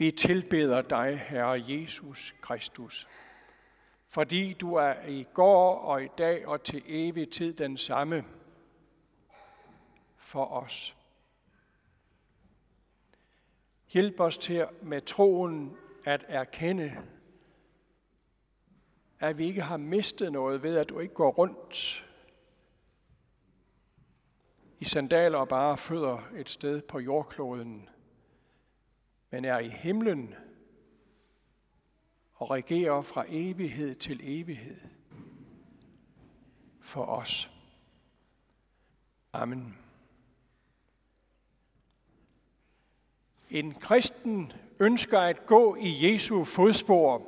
Vi tilbeder dig, Herre Jesus Kristus, fordi du er i går og i dag og til evig tid den samme for os. Hjælp os til med troen at erkende, at vi ikke har mistet noget ved, at du ikke går rundt i sandaler og bare fødder et sted på jordkloden, men er i himlen og regerer fra evighed til evighed for os. Amen. En kristen ønsker at gå i Jesu fodspor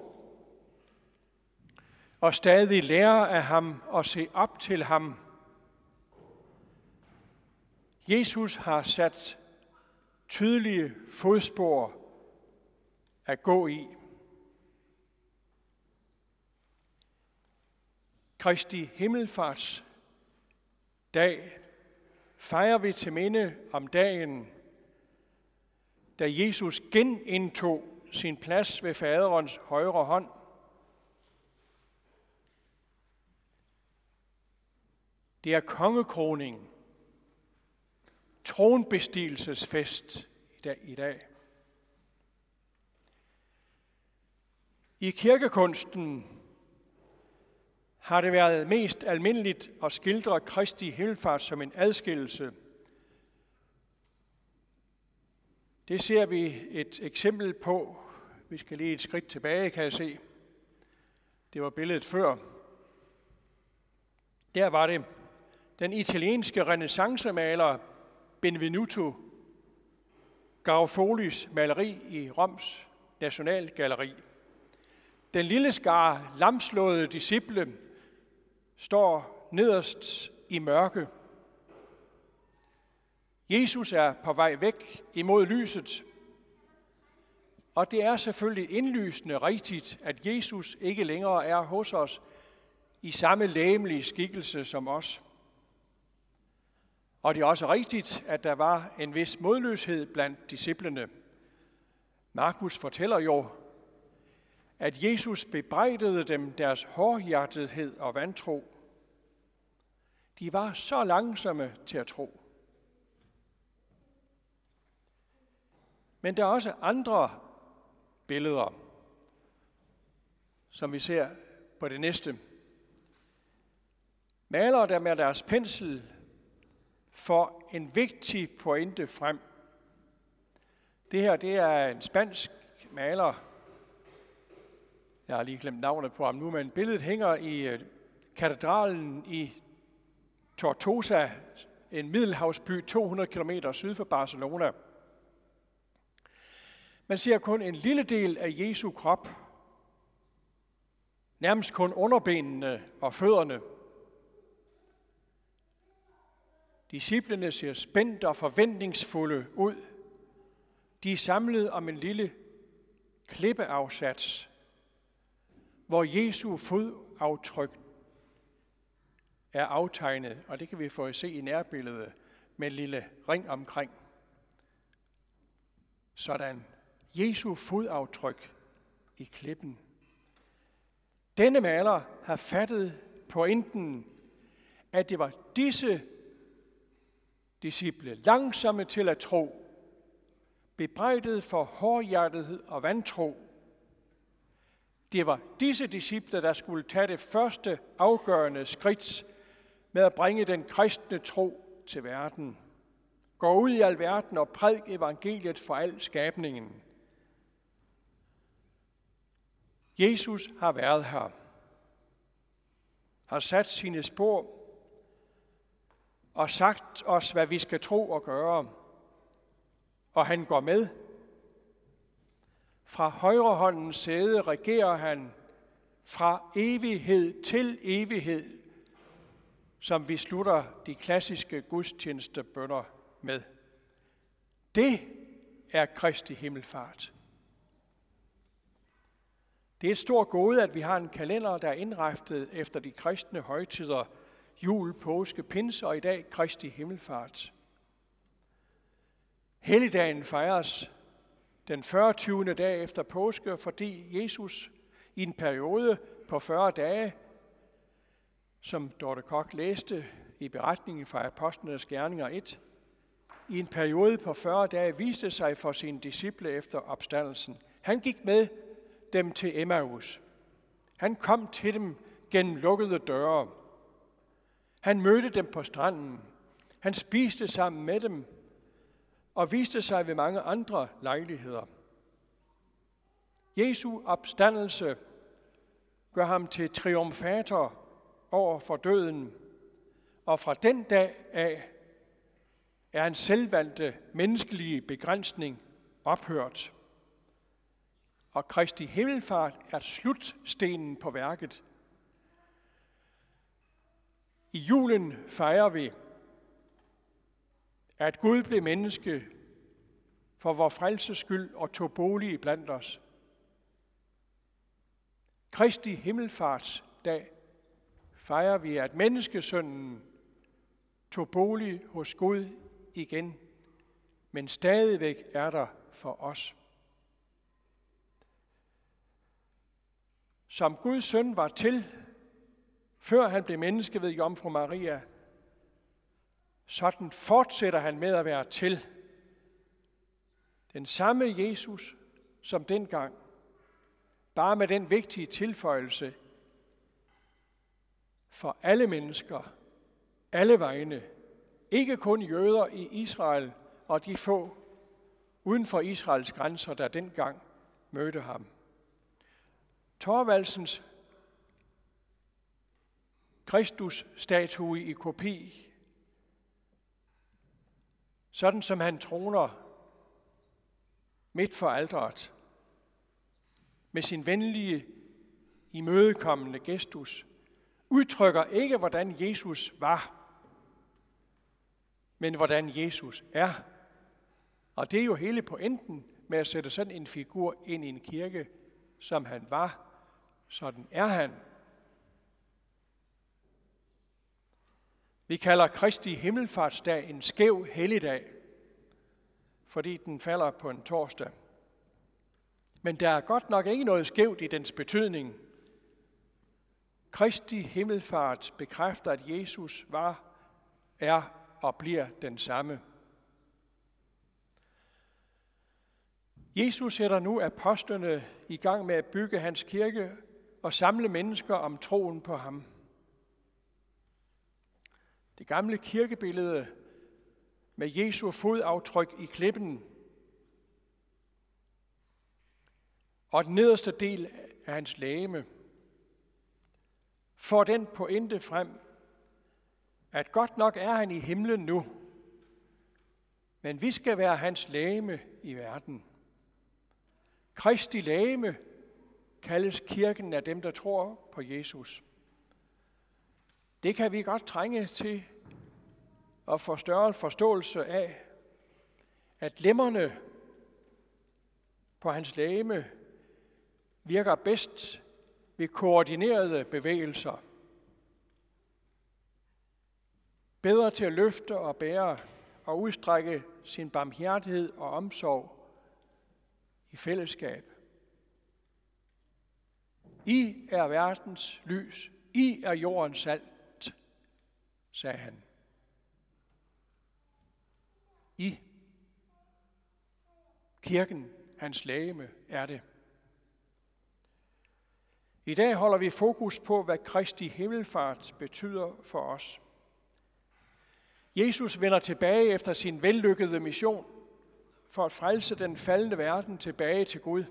og stadig lære af ham og se op til ham. Jesus har sat tydelige fodspor at gå i. Kristi Himmelfarts dag fejrer vi til minde om dagen, da Jesus genindtog sin plads ved faderens højre hånd. Det er kongekroning, tronbestigelsesfest i dag. I kirkekunsten har det været mest almindeligt at skildre Kristi himmelfart som en adskillelse. Det ser vi et eksempel på. Vi skal lige et skridt tilbage, kan jeg se. Det var billedet før. Der var det den italienske renaissancemaler Benvenuto Garofoli's maleri i Roms Nationalgalleri. Den lille skar lamslåede disciple står nederst i mørke. Jesus er på vej væk imod lyset, og det er selvfølgelig indlysende rigtigt, at Jesus ikke længere er hos os i samme læmelige skikkelse som os. Og det er også rigtigt, at der var en vis modløshed blandt disciplene. Markus fortæller jo, at Jesus bebrejdede dem deres hårdhjertethed og vantro. De var så langsomme til at tro. Men der er også andre billeder, som vi ser på det næste. Malere der med deres pensel for en vigtig pointe frem. Det her det er en spansk maler, jeg har lige glemt navnet på ham nu, men billedet hænger i øh, katedralen i Tortosa, en middelhavsby 200 km syd for Barcelona. Man ser kun en lille del af Jesu krop, nærmest kun underbenene og fødderne. Disciplene ser spændt og forventningsfulde ud. De er samlet om en lille klippeafsats, hvor Jesu fodaftryk er aftegnet, og det kan vi få at se i nærbilledet med en lille ring omkring. Sådan. Jesu fodaftryk i klippen. Denne maler har fattet pointen, at det var disse disciple, langsomme til at tro, bebrejdet for hårdhjertethed og vantro, det var disse disciple, der skulle tage det første afgørende skridt med at bringe den kristne tro til verden. Gå ud i alverden og prædik evangeliet for al skabningen. Jesus har været her, har sat sine spor og sagt os, hvad vi skal tro og gøre. Og han går med. Fra højrehåndens sæde regerer han fra evighed til evighed, som vi slutter de klassiske gudstjenestebønder med. Det er Kristi himmelfart. Det er et stort gode, at vi har en kalender, der er indrettet efter de kristne højtider, jul, påske, pinse og i dag Kristi himmelfart. Helligdagen fejres den 40. dag efter påske, fordi Jesus i en periode på 40 dage, som Dorte Kok læste i beretningen fra Apostlenes Gerninger 1, i en periode på 40 dage viste sig for sine disciple efter opstandelsen. Han gik med dem til Emmaus. Han kom til dem gennem lukkede døre. Han mødte dem på stranden. Han spiste sammen med dem og viste sig ved mange andre lejligheder. Jesu opstandelse gør ham til triumfator over for døden, og fra den dag af er en selvvalgte menneskelige begrænsning ophørt. Og Kristi himmelfart er slutstenen på værket. I julen fejrer vi, at Gud blev menneske for vor frelses skyld og tog bolig blandt os. Kristi himmelfarts dag fejrer vi, at menneskesønnen tog bolig hos Gud igen, men stadigvæk er der for os. Som Guds søn var til, før han blev menneske ved Jomfru Maria, sådan fortsætter han med at være til. Den samme Jesus som dengang, bare med den vigtige tilføjelse for alle mennesker, alle vegne, ikke kun jøder i Israel og de få uden for Israels grænser, der dengang mødte ham. Torvaldsens Kristus-statue i kopi, sådan som han troner midt for alderet, med sin venlige, imødekommende gestus, udtrykker ikke, hvordan Jesus var, men hvordan Jesus er. Og det er jo hele pointen med at sætte sådan en figur ind i en kirke, som han var. Sådan er han. Vi kalder Kristi Himmelfartsdag en skæv helligdag, fordi den falder på en torsdag. Men der er godt nok ikke noget skævt i dens betydning. Kristi himmelfart bekræfter, at Jesus var, er og bliver den samme. Jesus sætter nu apostlene i gang med at bygge hans kirke og samle mennesker om troen på ham. Det gamle kirkebillede med Jesu fodaftryk i klippen og den nederste del af hans lægeme får den pointe frem, at godt nok er han i himlen nu, men vi skal være hans lægeme i verden. Kristi lægeme kaldes kirken af dem, der tror på Jesus. Det kan vi godt trænge til og får større forståelse af, at lemmerne på hans lægeme virker bedst ved koordinerede bevægelser. Bedre til at løfte og bære og udstrække sin barmhjertighed og omsorg i fællesskab. I er verdens lys. I er jordens salt, sagde han. I kirken, hans lægeme, er det. I dag holder vi fokus på, hvad Kristi himmelfart betyder for os. Jesus vender tilbage efter sin vellykkede mission for at frelse den faldende verden tilbage til Gud.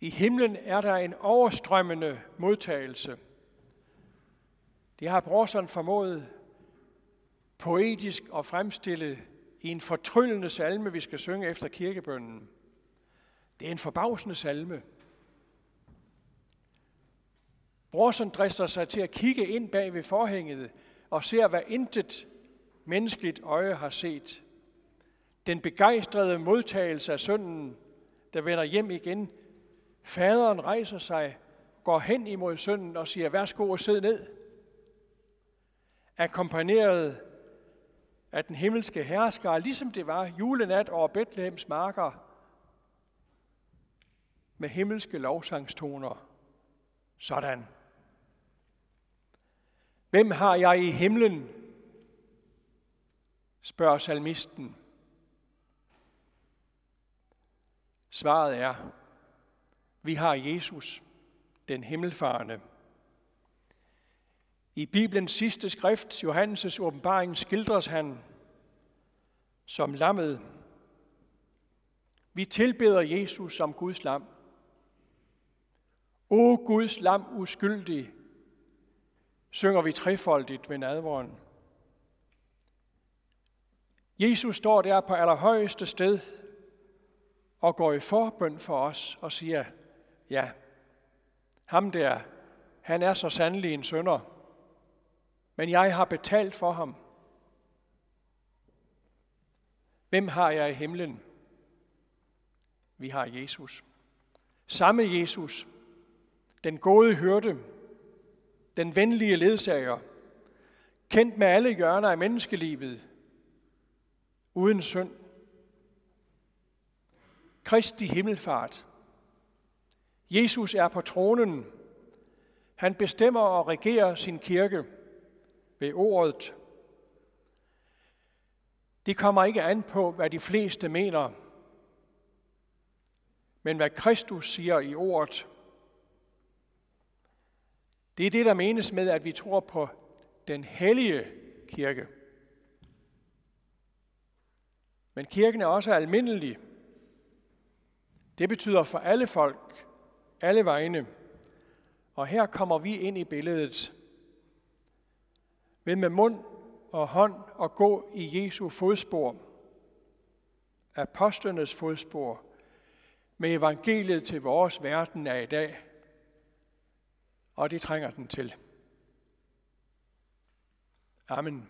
I himlen er der en overstrømmende modtagelse. Det har Brorson formået poetisk at fremstille i en fortryllende salme, vi skal synge efter kirkebønnen. Det er en forbavsende salme. Brorsen drister sig til at kigge ind bag ved forhænget og ser, hvad intet menneskeligt øje har set. Den begejstrede modtagelse af sønnen, der vender hjem igen. Faderen rejser sig, går hen imod sønnen og siger, værsgo og sid ned. Akkompagneret af den himmelske hersker, ligesom det var julenat over Bethlehems marker, med himmelske lovsangstoner. Sådan. Hvem har jeg i himlen? spørger salmisten. Svaret er, vi har Jesus, den himmelfarende. I Bibelens sidste skrift, Johannes' åbenbaring, skildres han som lammet. Vi tilbeder Jesus som Guds lam. O Guds lam uskyldig, synger vi trefoldigt ved nadvåren. Jesus står der på allerhøjeste sted og går i forbøn for os og siger, ja, ham der, han er så sandelig en sønder, men jeg har betalt for ham. Hvem har jeg i himlen? Vi har Jesus. Samme Jesus, den gode hyrde, den venlige ledsager, kendt med alle hjørner af menneskelivet, uden synd. Kristi himmelfart. Jesus er på tronen. Han bestemmer og regerer sin kirke ved ordet. Det kommer ikke an på, hvad de fleste mener, men hvad Kristus siger i ordet. Det er det, der menes med, at vi tror på den hellige kirke. Men kirken er også almindelig. Det betyder for alle folk, alle vegne. Og her kommer vi ind i billedet. Ved med mund og hånd at gå i Jesu fodspor, apostlenes fodspor, med evangeliet til vores verden af i dag. Og det trænger den til. Amen.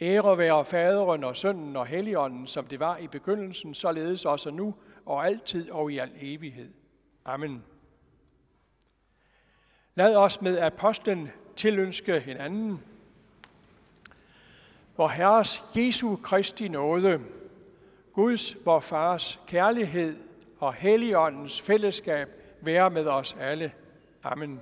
Ære være faderen og sønnen og helligånden, som det var i begyndelsen, således også nu og altid og i al evighed. Amen. Lad os med apostlen tilønske hinanden. Vor Herres Jesu Kristi nåde, Guds, vor Fars kærlighed og Helligåndens fællesskab være med os alle. Amen.